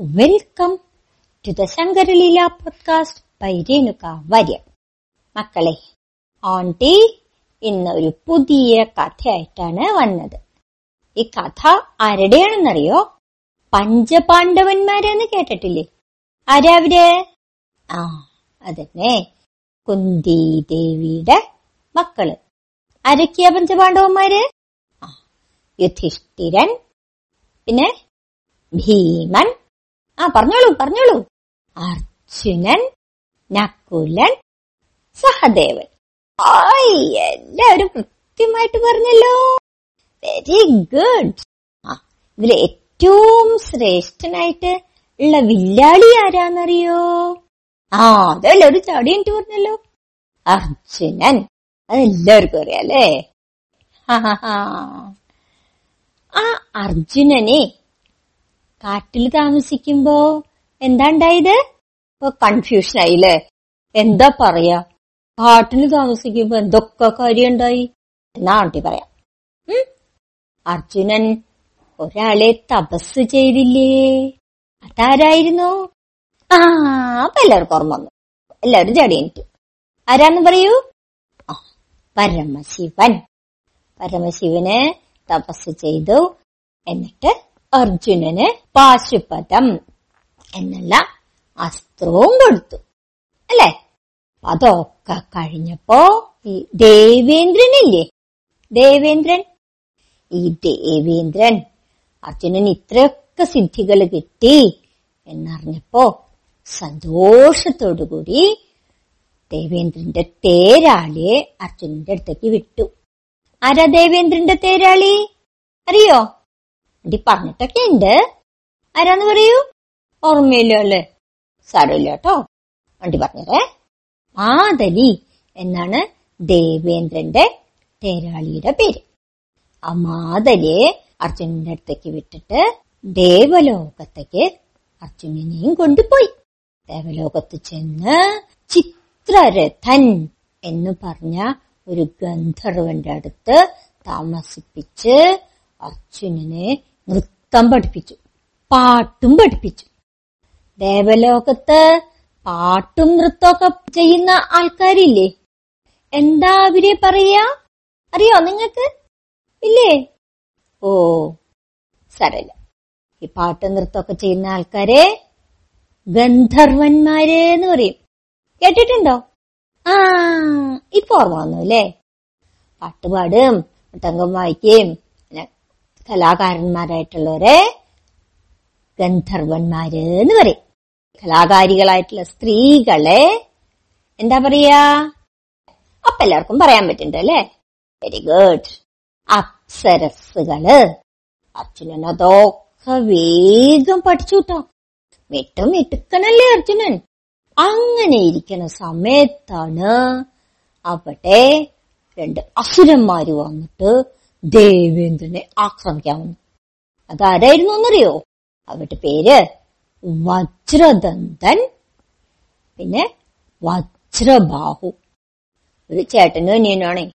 Welcome to the Shankaraleela podcast by Renuka Warrier മക്കളെ ആണ്ടി ഇന്ന് ഒരു പുതിയ കഥയായിട്ടാണ് വന്നത്. ഈ കഥ ആരുടെയാണെന്നറിയോ? പഞ്ചപാണ്ഡവന്മാരെന്ന് കേട്ടിട്ടില്ലേ? ആരാവര് ആ അതന്നെ. കുന്തി ദേവിയുടെ മക്കൾ. ആരൊക്കെയാ പഞ്ചപാണ്ഡവന്മാര്? യുധിഷ്ഠിരൻ പിന്നെ ഭീമൻ ആ പറഞ്ഞോളൂ പറഞ്ഞോളൂ. അർജുനൻ നക്കുലൻ സഹദേവൻ. ആയ് എല്ലാവരും കൃത്യമായിട്ട് പറഞ്ഞല്ലോ. വെരി ഗുഡ് ആ ഇതിൽ ഏറ്റവും ശ്രേഷ്ഠനായിട്ട് ഉള്ള വില്ലാളി ആരാന്നറിയോ? ആ അതെല്ലാവരും ചാടി എനിക്ക് പറഞ്ഞല്ലോ. അർജുനൻ അതെല്ലാവർക്കും അറിയാം അല്ലേ? ആ അർജുനനെ കാട്ടിൽ താമസിക്കുമ്പോ എന്താ ഉണ്ടായത്? ഇപ്പൊ കൺഫ്യൂഷൻ ആയില്ലേ? എന്താ പറയാ? കാട്ടിൽ താമസിക്കുമ്പോ എന്തൊക്കെ കാര്യം ഉണ്ടായി? എന്നാ ആണ്ടി പറയാം? അർജുനൻ ഒരാളെ തപസ് ചെയ്തില്ലേ? അതാരായിരുന്നു? ആ അപ്പൊ എല്ലാവർക്കും ഓർമ്മ വന്നു. എല്ലാവരും ചാടി എനിക്ക് ആരാന്ന് പറയൂ? പരമശിവൻ. പരമശിവന് തപസ് ചെയ്തു. എന്നിട്ട് അർജുനന് പാശുപതം എന്നല്ല അസ്ത്രവും കൊടുത്തു. അല്ലേ? അതൊക്കെ കഴിഞ്ഞപ്പോ ഈ ദേവേന്ദ്രൻ ദേവേന്ദ്രനില്ലേ? ദേവേന്ദ്രൻ? ഈ ദേവേന്ദ്രൻ അർജുനൻ ഇത്രയൊക്കെ സിദ്ധികൾ കിട്ടി എന്നറിഞ്ഞപ്പോ സന്തോഷത്തോടുകൂടി ദേവേന്ദ്രന്റെ തേരാളിയെ അർജുനന്റെ അടുത്തേക്ക് വിട്ടു. ആരാ ദേവേന്ദ്രന്റെ തേരാളി? അറിയോ? അടി പറഞ്ഞിട്ടൊക്കെ ഉണ്ട്. ആരാന്ന് പറയൂ? ഓർമ്മയില്ലോ അല്ലേ? സാരമില്ല കേട്ടോ. വണ്ടി പറഞ്ഞേ മാതലി എന്നാണ് ദേവേന്ദ്രന്റെ തേരാളിയുടെ പേര്. ആ മാതലിയെ അർജുനന്റെ അടുത്തേക്ക് വിട്ടിട്ട് ദേവലോകത്തേക്ക് അർജുനനെയും കൊണ്ടുപോയി. ദേവലോകത്ത് ചെന്ന് ചിത്രരഥൻ എന്ന് പറഞ്ഞ ഒരു ഗന്ധർവന്റെ അടുത്ത് താമസിപ്പിച്ച് അർജുനനെ നൃത്തം പഠിപ്പിച്ചു. പാട്ടും പഠിപ്പിച്ചു. ദേവലോകത്ത് പാട്ടും നൃത്തമൊക്കെ ചെയ്യുന്ന ആൾക്കാരില്ലേ? എന്താ അവരെ പറയാ അറിയോ നിങ്ങക്ക് ഇല്ലേ? ഓ സരല. ഈ പാട്ടും നൃത്തമൊക്കെ ചെയ്യുന്ന ആൾക്കാരെ ഗന്ധർവന്മാര് എന്ന് പറയും. കേട്ടിട്ടുണ്ടോ? ആ ഇപ്പൊ ഓർമ്മ വന്നു അല്ലേ? പാട്ടുപാടും തങ്കം വായിക്കുകയും കലാകാരന്മാരായിട്ടുള്ളവരെ ഗന്ധർവന്മാര് എന്ന് പറയും. കലാകാരികളായിട്ടുള്ള സ്ത്രീകളെ എന്താ പറയാ? അപ്പൊ എല്ലാവർക്കും പറയാൻ പറ്റുന്നുണ്ട് അല്ലെ? വെരി ഗുഡ് അപ്സരസുകൾ അർജുനൻ അതൊക്കെ വേഗം പഠിച്ചു കിട്ടോ. മിട്ടും മിട്ടുക്കനല്ലേ അർജുനൻ? അങ്ങനെ ഇരിക്കുന്ന സമയത്താണ് അവിടെ രണ്ട് അസുരന്മാര് വന്നിട്ട് ദേവേന്ദ്രനെ ആക്രമിക്കാമെന്ന് അതാരായിരുന്നു എന്നറിയോ? അവരുടെ പേര് വജ്രദന്തൻ പിന്നെ വജ്രബാഹു. ഒരു ചേട്ടനും അനിയനാണേ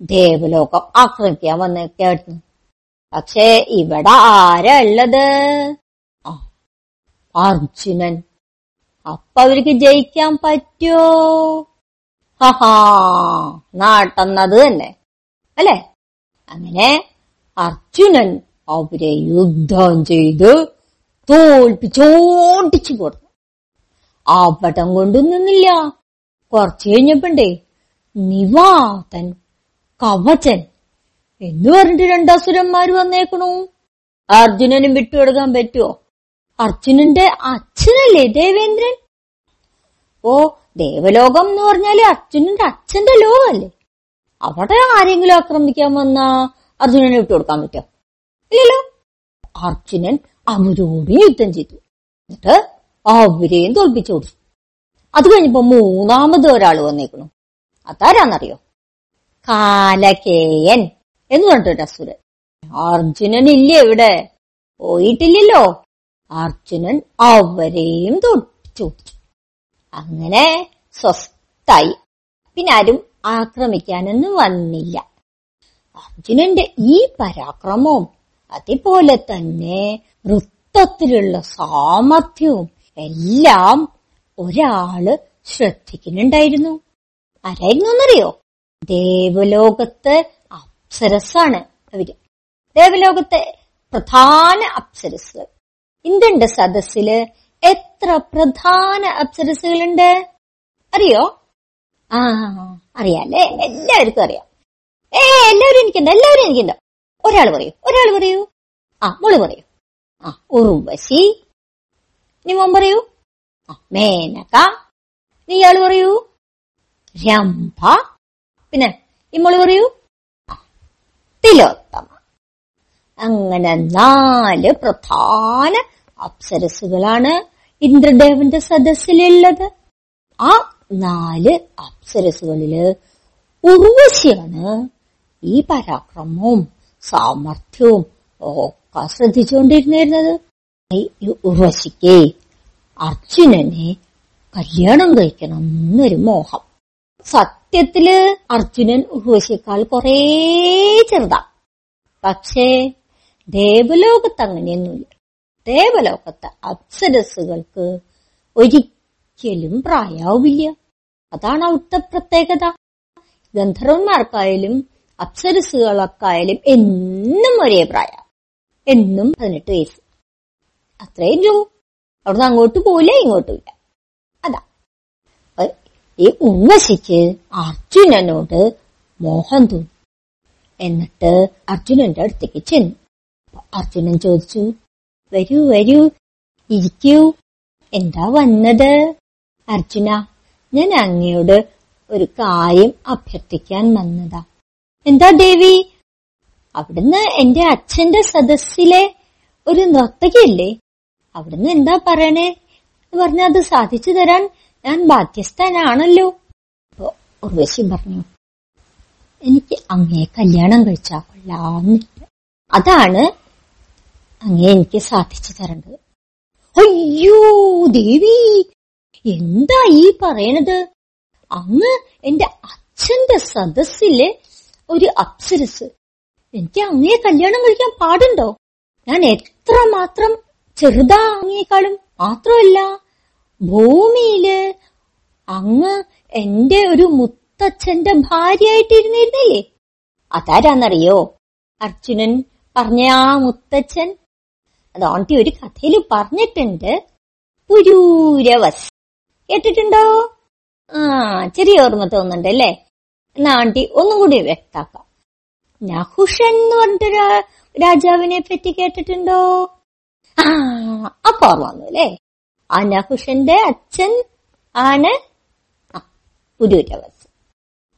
ദേവലോകം ആക്രമിക്കാൻ വന്നേക്കായിരുന്നു പക്ഷേ ഇവിടെ ആരാ ഉള്ളത് അർജുനൻ. അപ്പൊ അവർക്ക് ജയിക്കാൻ പറ്റോ? ഹഹാ നാട്ടുന്നത് തന്നെ. അല്ലെ? അങ്ങനെ അർജുനൻ അവരെ യുദ്ധം ചെയ്ത് തോൽപ്പിച്ചോട്ടിച്ചു കൊടുത്തു. പടം കൊണ്ടു നിന്നില്ല. കുറച്ചു കഴിഞ്ഞപ്പോണ്ടേ നിവാതൻ കവചൻ എന്ന് പറഞ്ഞിട്ട് രണ്ടാസുരന്മാര് വന്നേക്കണു. അർജുനനും വിട്ടുകൊടുക്കാൻ പറ്റുമോ അർജുനന്റെ അച്ഛനല്ലേ ദേവേന്ദ്രൻ? ഓ ദേവലോകം എന്ന് പറഞ്ഞാൽ അർജുനന്റെ അച്ഛന്റെ ലോകമല്ലേ? അവിടെ ആരെങ്കിലും ആക്രമിക്കാൻ വന്ന അർജുനനെ വിട്ടുകൊടുക്കാൻ പറ്റോ? ഇല്ലല്ലോ. അർജുനൻ അവരോട് യുദ്ധം ചെയ്തു. എന്നിട്ട് അവരെയും തോൽപ്പിച്ചു കൊടുത്തു. അത് കഴിഞ്ഞപ്പോ മൂന്നാമത് ഒരാൾ വന്നേക്കണു അതാരാന്നറിയോ? കാലകേയൻ എന്ന് പറഞ്ഞിട്ട് അസുരൻ. അർജുനൻ ഇല്ലേ ഇവിടെ? പോയിട്ടില്ലല്ലോ. അർജുനൻ അവരെയും തോൽപ്പിച്ചു കൊടുത്തു. അങ്ങനെ സ്വസ്ഥായി. പിന്നെ ആരും ആക്രമിക്കാനൊന്നും വന്നില്ല. അർജുനന്റെ ഈ പരാക്രമവും അതുപോലെ തന്നെ വൃത്തത്തിലുള്ള സാമർഥ്യവും എല്ലാം ഒരാൾ ശ്രദ്ധിക്കുന്നുണ്ടായിരുന്നു. ആരായിരുന്നു എന്നറിയോ? ദേവലോകത്ത് അപ്സരസാണ് അവർ. ദേവലോകത്തെ പ്രധാന അപ്സരസ് ഇന്ത്യന്റെ സദസ്സിൽ എത്ര പ്രധാന അപ്സരസുകളുണ്ട് അറിയോ? ആ അറിയാല്ലേ എല്ലാവർക്കും അറിയാം. ഏ എല്ലാവരും എനിക്കുണ്ട് എല്ലാവരും എനിക്കുണ്ട്. ഒരാൾ പറയൂ ഒരാൾ പറയൂ. ആ മോൾ പറയൂ. ആ ഉറുവശി നീ മോൻ പറയൂ. ആ മേനക. നീ ആൾ പറയൂ. രംഭ. പിന്നെ ഈ മോൾ പറയൂ. തിലോത്തമ. അങ്ങനെ നാല് പ്രധാന അപ്സരസുകളാണ് ഇന്ദ്രദേവന്റെ സദസ്സിലുള്ളത്. ആ നാല് അപ്സരസുകളിൽ ഉർവശിയാണ് ഈ പരാക്രമവും സാമർഥ്യവും ഒക്കെ ശ്രദ്ധിച്ചുകൊണ്ടിരുന്നിരുന്നത് ഉർവശിക്ക് അർജുനനെ കല്യാണം കഴിക്കണം എന്നൊരു മോഹം. സത്യത്തിൽ അർജുനൻ ഉർവശിയേക്കാൾ കുറേ ചെറുതാ. പക്ഷേ ദേവലോകത്ത് അങ്ങനെയൊന്നുമില്ല ദേവലോകത്ത് അപ്സരസുകൾക്ക് ഒരിക്കലും പ്രായാവില്ല. അതാണ് അവിടുത്തെ പ്രത്യേകത. ഗന്ധർവന്മാർക്കായാലും അപ്സരസുകൾക്കായാലും എന്നും ഒരേ പ്രായം. എന്നും പതിനെട്ട് വയസ്സ്. അത്രേ ഉള്ളൂ. അവിടുന്ന് അങ്ങോട്ട് പോവില്ല ഇങ്ങോട്ടും ഇല്ല അതാ. ഈ ഉർവശിക്ക് അർജുനനോട് മോഹം തോന്നി. എന്നിട്ട് അർജുനന്റെ അടുത്തേക്ക് ചെന്നു. അർജുനൻ ചോദിച്ചു വരൂ വരൂ ഇരിക്കൂ. എന്താ വന്നത്? അർജുന ഞാൻ അങ്ങയോട് ഒരു കാര്യം അഭ്യർത്ഥിക്കാൻ വന്നതാ. എന്താ ദേവി? അവിടുന്ന് എന്റെ അച്ഛന്റെ സദസ്സിലെ ഒരു നർത്തകിയല്ലേ? അവിടുന്ന് എന്താ പറയണേ? എന്ന് പറഞ്ഞ അത് സാധിച്ചു തരാൻ ഞാൻ ബാധ്യസ്ഥനാണല്ലോ. അപ്പോ ഉർവശി പറഞ്ഞു എനിക്ക് അങ്ങയെ കല്യാണം കഴിച്ചാ കൊള്ളാന്നില്ല അതാണ് അങ്ങേ എനിക്ക് സാധിച്ചു തരേണ്ടത്. അയ്യോ ദേവി! എന്താ ഈ പറയണത്? അങ്ങ് എന്റെ അച്ഛന്റെ സദസ്സിലെ ഒരു അപ്സരസ്. എനിക്ക് അങ്ങയെ കല്യാണം കഴിക്കാൻ പാടുണ്ടോ? ഞാൻ എത്ര മാത്രം ചെറുതാ അങ്ങേക്കാളും മാത്രമല്ല ഭൂമിയിൽ അങ്ങ് എന്റെ ഒരു മുത്തച്ഛന്റെ ഭാര്യയായിട്ടിരുന്നിരുന്നില്ലേ? അതാരാന്നറിയോ? അർജുനൻ പറഞ്ഞ ആ മുത്തച്ഛൻ. അത് ആണ്ടി ഒരു കഥയിൽ പറഞ്ഞിട്ടുണ്ട്. പുരൂരവസ്. കേട്ടിട്ടുണ്ടോ? ആ ചെറിയ ഓർമ്മ തോന്നുന്നുണ്ട് അല്ലേ? എന്നാ ആണ്ടി ഒന്നും കൂടി വ്യക്താക്കാം. നഹുഷൻ എന്ന് പറഞ്ഞിട്ട് രാജാവിനെ പറ്റി കേട്ടിട്ടുണ്ടോ? ആ അപ്പൊ ഓർമ്മ വന്നു അല്ലേ? ആ നഹുഷന്റെ അച്ഛൻ ആണ് പുരൂരവസ്.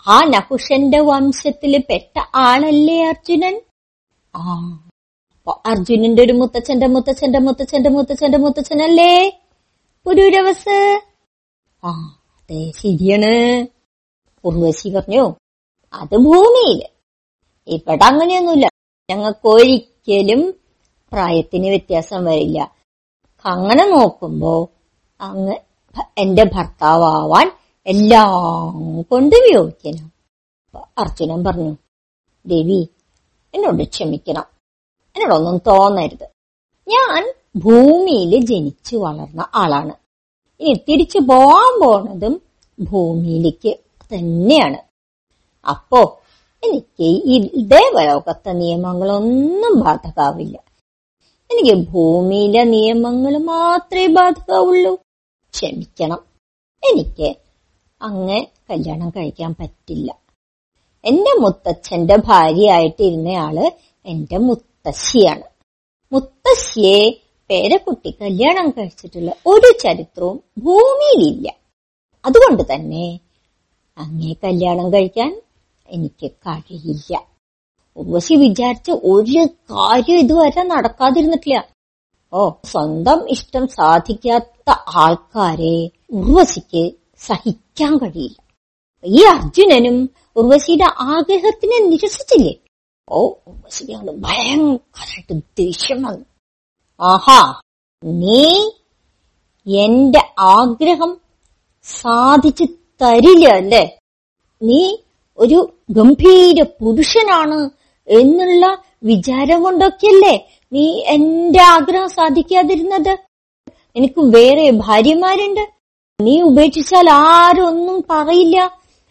ആ നഹുഷന്റെ വംശത്തിൽ പെട്ട ആളല്ലേ അർജുനൻ? ആ അർജുനന്റെ ഒരു മുത്തച്ഛന്റെ മുത്തച്ഛന്റെ മുത്തച്ഛന്റെ മുത്തച്ഛന്റെ മുത്തച്ഛനല്ലേ പുരൂരവസ്? ആ അതെ ശരിയാണ്. ഉർവശി പറഞ്ഞു അത് ഭൂമിയിൽ. ഇവിടെ അങ്ങനെയൊന്നുമില്ല. ഞങ്ങൾക്ക് ഒരിക്കലും പ്രായത്തിന് വ്യത്യാസം വരില്ല. അങ്ങനെ നോക്കുമ്പോ അങ്ങ് എന്റെ ഭർത്താവാൻ എല്ലാം കൊണ്ട് യോഗ്യനാണ് അർജുനൻ പറഞ്ഞു ദേവി എന്നോട് ക്ഷമിക്കണം. എന്നോടൊന്നും തോന്നരുത്. ഞാൻ ഭൂമിയിൽ ജനിച്ചു വളർന്ന ആളാണ്. ഇനി തിരിച്ചു പോവാൻ പോണതും ഭൂമിയിലേക്ക് തന്നെയാണ്. അപ്പോ എനിക്ക് ഈ ദേവലോകത്തെ നിയമങ്ങളൊന്നും ബാധകാവില്ല എനിക്ക് ഭൂമിയിലെ നിയമങ്ങൾ മാത്രമേ ബാധകാവുള്ളൂ ക്ഷമിക്കണം. എനിക്ക് അങ്ങ് കല്യാണം കഴിക്കാൻ പറ്റില്ല. എന്റെ മുത്തച്ഛന്റെ ഭാര്യയായിട്ടിരുന്നയാൾ എന്റെ മുത്തശ്ശിയാണ്. മുത്തശ്ശിയെ പേരക്കുട്ടി കല്യാണം കഴിച്ചിട്ടുള്ള ഒരു ചരിത്രവും ഭൂമിയിലില്ല. അതുകൊണ്ട് തന്നെ അങ്ങേ കല്യാണം കഴിക്കാൻ എനിക്ക് കഴിയില്ല. ഉർവശി വിചാരിച്ച ഒരു കാര്യം ഇതുവരെ നടക്കാതിരുന്നിട്ടില്ല. ഓ സ്വന്തം ഇഷ്ടം സാധിക്കാത്ത ആൾക്കാരെ ഉർവശിക്ക് സഹിക്കാൻ കഴിയില്ല. ഈ അർജുനനും ഉർവശിയുടെ ആഗ്രഹത്തിനെ നിരസിച്ചില്ലേ? ഓ ഉർവശിക്ക് അങ്ങോട്ട് ഭയങ്കരമായിട്ട് ദേഷ്യം വന്നു. ആഹാ നീ എന്റെ ആഗ്രഹം സാധിച്ചു തരില്ല അല്ലേ? നീ ഒരു ഗംഭീര പുരുഷനാണ് എന്നുള്ള വിചാരം കൊണ്ടൊക്കെയല്ലേ നീ എന്റെ ആഗ്രഹം സാധിക്കാതിരുന്നത്? എനിക്ക് വേറെ ഭാര്യമാരുണ്ട്. നീ ഉപേക്ഷിച്ചാൽ ആരും ഒന്നും പറയില്ല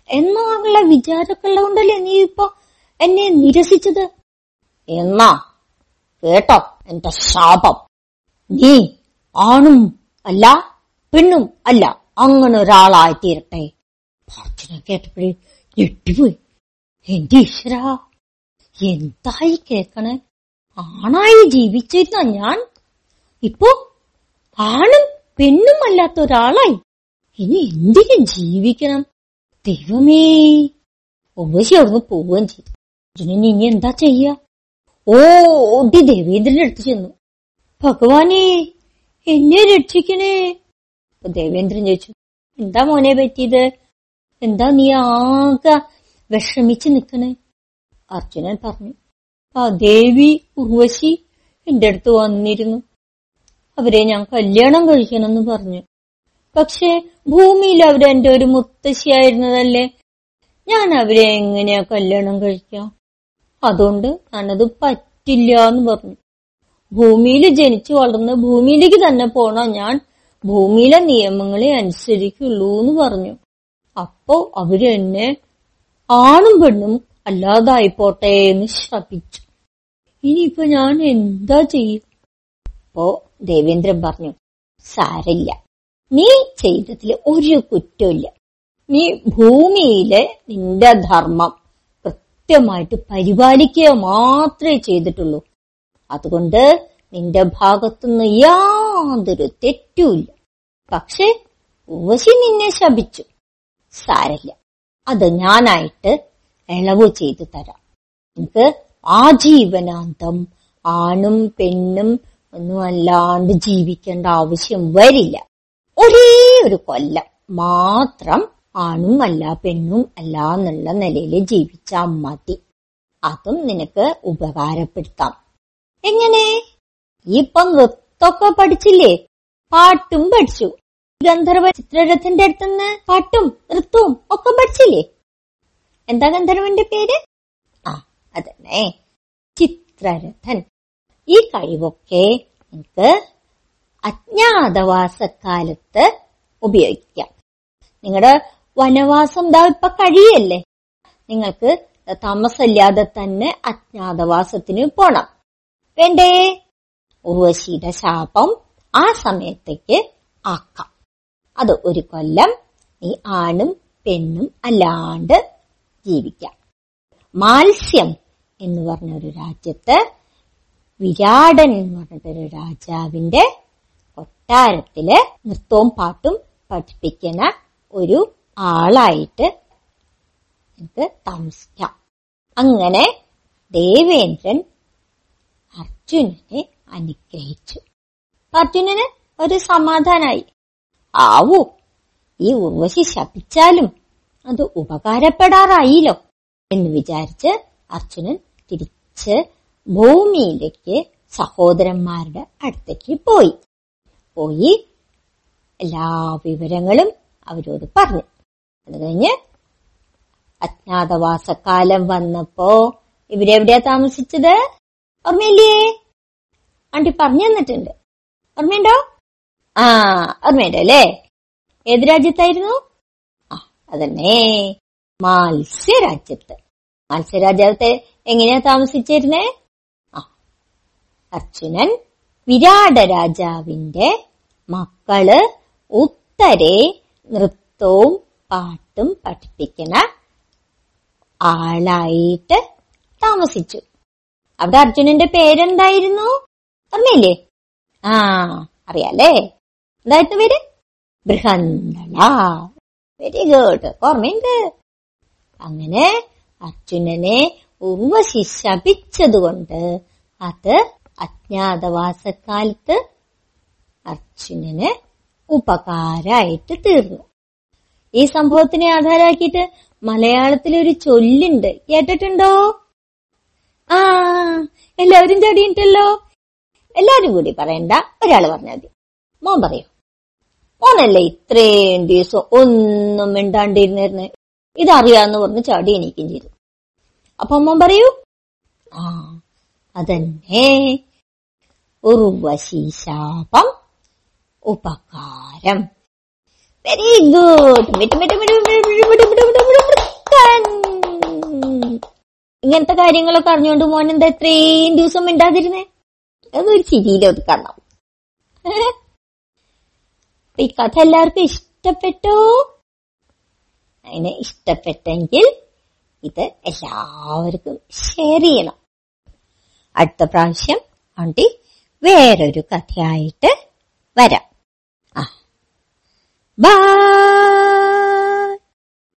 എന്നുള്ള വിചാരമൊക്കെ ഉള്ളതുകൊണ്ടല്ലേ നീ ഇപ്പൊ എന്നെ നിരസിച്ചത്? എന്നാ കേട്ടോ. എന്റെ ശാപം. നീ ആണും അല്ല പെണ്ണും അല്ല അങ്ങനെ ഒരാളായി തീരട്ടെ പ്രാർത്ഥന കേട്ടപ്പോഴേ ഞെട്ടിപ്പോയി എന്റെ ഈശ്വര എന്തായി കേക്കണേ ആണായി ജീവിച്ചിരുന്ന ഞാൻ ഇപ്പോ ആണും പെണ്ണും അല്ലാത്ത ഒരാളായി. ഇനി എന്തിനു ജീവിക്കണം? ദൈവമേ ഉപശി അവിടുന്ന് പോവുകയും ചെയ്തു. അർജുനൻ ഇനി എന്താ ചെയ്യ? ഓ ഓടി ദേവേന്ദ്രന്റെ അടുത്ത് ചെന്നു. ഭഗവാനെ എന്നെ രക്ഷിക്കണേ. അപ്പൊ ദേവേന്ദ്രൻ ചോദിച്ചു എന്താ മോനെ പറ്റിയത്? എന്താ നീ ആകെ വിഷമിച്ച് നിക്കണേ അർജുനൻ പറഞ്ഞു ആ ദേവി ഉർവശി എന്റെ അടുത്ത് വന്നിരുന്നു. അവരെ ഞാൻ കല്യാണം കഴിക്കണമെന്ന് പറഞ്ഞു. പക്ഷെ ഭൂമിയിൽ അവരെന്റെ ഒരു മുത്തശ്ശിയായിരുന്നതല്ലേ? ഞാൻ അവരെ എങ്ങനെയാ കല്യാണം കഴിക്കാം? അതുകൊണ്ട് ഞാനത് പറ്റില്ല എന്ന് പറഞ്ഞു. ഭൂമിയിൽ ജനിച്ചു വളർന്ന് ഭൂമിയിലേക്ക് തന്നെ പോണ ഞാൻ ഭൂമിയിലെ നിയമങ്ങളെ അനുസരിക്കുള്ളൂ എന്ന് പറഞ്ഞു. അപ്പോ അവർ എന്നെ ആണും പെണ്ണും അല്ലാതായി പോട്ടെ എന്ന് ശപിച്ചു. ഇനിയിപ്പോ ഞാൻ എന്താ ചെയ്യും? അപ്പോ ദേവേന്ദ്രൻ പറഞ്ഞു സാരല്ല നീ ചെയ്തതിൽ ഒരു കുറ്റമില്ല നീ ഭൂമിയിലെ നിന്റെ ധർമ്മം കൃത്യമായിട്ട് പരിപാലിക്കുക മാത്രമേ ചെയ്തിട്ടുള്ളൂ. അതുകൊണ്ട് നിന്റെ ഭാഗത്തുനിന്ന് യാതൊരു തെറ്റുമില്ല. പക്ഷെ ഉവശി നിന്നെ ശപിച്ചു. സാരല്ല. അത് ഞാനായിട്ട് ഇളവ് ചെയ്തു തരാം. എനിക്ക് ആജീവനാന്തം ആണും പെണ്ണും ഒന്നും അല്ലാണ്ട് ജീവിക്കേണ്ട ആവശ്യം വരില്ല. ഒരേ ഒരു കൊല്ലം മാത്രം ആണും അല്ല പെണ്ണും അല്ല എന്നുള്ള നിലയിൽ ജീവിച്ചാ മതി അതും നിനക്ക് ഉപകാരപ്പെടുത്താം. എങ്ങനെ? ഇപ്പൊ നൃത്തമൊക്കെ പഠിച്ചില്ലേ? പാട്ടും പഠിച്ചു. ഗന്ധർവ ചിത്രരഥന്റെ അടുത്തുനിന്ന് പാട്ടും നൃത്തവും ഒക്കെ പഠിച്ചില്ലേ? എന്താ ഗന്ധർവന്റെ പേര്? ആ അതന്നെ. ചിത്രരഥൻ. ഈ കഴിവൊക്കെ നിനക്ക് അജ്ഞാതവാസക്കാലത്ത് ഉപയോഗിക്കാം. നിങ്ങളുടെ വനവാസം ദാ ഇപ്പൊ കഴിയല്ലേ? നിങ്ങൾക്ക് താമസമില്ലാതെ തന്നെ അജ്ഞാതവാസത്തിന് പോണം. വേണ്ടേ? ഉർവശിയുടെ ശാപം ആ സമയത്തേക്ക് ആക്കാം. അത് ഒരു കൊല്ലം നീ ആണും പെണ്ണും അല്ലാണ്ട് ജീവിക്കാം. മാത്സ്യം എന്ന് പറഞ്ഞ ഒരു രാജ്യത്ത് വിരാടൻ എന്ന് പറഞ്ഞിട്ടൊരു രാജാവിന്റെ കൊട്ടാരത്തിൽ നൃത്തവും പാട്ടും പഠിപ്പിക്കുന്ന ഒരു ആളായിട്ട് നമുക്ക് താമസിക്കാം. അങ്ങനെ ദേവേന്ദ്രൻ അർജുനനെ അനുഗ്രഹിച്ചു. അർജുനന് ഒരു സമാധാനായി. ആവൂ ഈ ഉർവശി ശപിച്ചാലും അത് ഉപകാരപ്പെടാറായില്ലോ എന്ന് വിചാരിച്ച് അർജുനൻ തിരിച്ച് ഭൂമിയിലേക്ക് സഹോദരന്മാരുടെ അടുത്തേക്ക് പോയി. പോയി എല്ലാ വിവരങ്ങളും അവരോട് പറഞ്ഞു. അത് കഴിഞ്ഞ് അജ്ഞാതവാസക്കാലം വന്നപ്പോ ഇവരെവിടെയാ താമസിച്ചത്? ഓർമ്മയില്ലേ? ആണ്ടി പറഞ്ഞു തന്നിട്ടുണ്ട്. ഓർമ്മയുണ്ടോ? ആ ഓർമ്മയുണ്ടോ അല്ലേ? ഏത് രാജ്യത്തായിരുന്നു? ആ അതന്നെ. മത്സ്യരാജ്യത്ത്. മത്സ്യരാജ്യത്തെ എങ്ങനെയാ താമസിച്ചിരുന്നേ? ആ അർജുനൻ വിരാട രാജാവിന്റെ മക്കൾ ഉത്തരെ നൃത്തവും പാട്ടും പഠിപ്പിക്കുന്ന ആളായിട്ട് താമസിച്ചു. അവിടെ അർജുനന്റെ പേരെന്തായിരുന്നു? ഓർമ്മയില്ലേ? ആ അറിയാലേ എന്തായിരുന്നു പേര്? ബൃഹന്തള വെരി ഗുഡ് ഓർമ്മയുണ്ട്. അങ്ങനെ അർജുനനെ ഉർവശി ശപിച്ചതുകൊണ്ട് അത് അജ്ഞാതവാസക്കാലത്ത് അർജുനന് ഉപകാരായിട്ട് തീർന്നു. ഈ സംഭവത്തിനെ ആധാരമാക്കിയിട്ട് മലയാളത്തിൽ ഒരു ചൊല്ലുണ്ട്. കേട്ടിട്ടുണ്ടോ? ആ എല്ലാവരും ചടിയിട്ടല്ലോ എല്ലാരും കൂടി പറയണ്ട. ഒരാൾ പറഞ്ഞാൽ മതി. മോൻ പറയൂ. മോനല്ലേ ഇത്രയും ദിവസം ഒന്നും മിണ്ടാണ്ടിരുന്നിരുന്ന് ഇതറിയാന്ന് പറഞ്ഞ് ചാടി എണീക്കുകയും ചെയ്തു. അപ്പൊ മോൻ പറയൂ. ആ അതന്നെ. ഉർവശി ശാപം ഉപകാരം. വെരി ഗുഡ് ഇങ്ങനത്തെ കാര്യങ്ങളൊക്കെ അറിഞ്ഞുകൊണ്ട് മോൻ എന്താ ഇത്രയും ദിവസം മിണ്ടാതിരുന്നേ അതൊരു ചിരിയിൽ കാണാം ഈ കഥ എല്ലാവർക്കും ഇഷ്ടപ്പെട്ടോ അതിനെ ഇഷ്ടപ്പെട്ടെങ്കിൽ ഇത് എല്ലാവർക്കും ഷെയർ ചെയ്യണം അടുത്ത പ്രാവശ്യം ആണ്ടി വേറൊരു കഥയായിട്ട് വരാം Bye!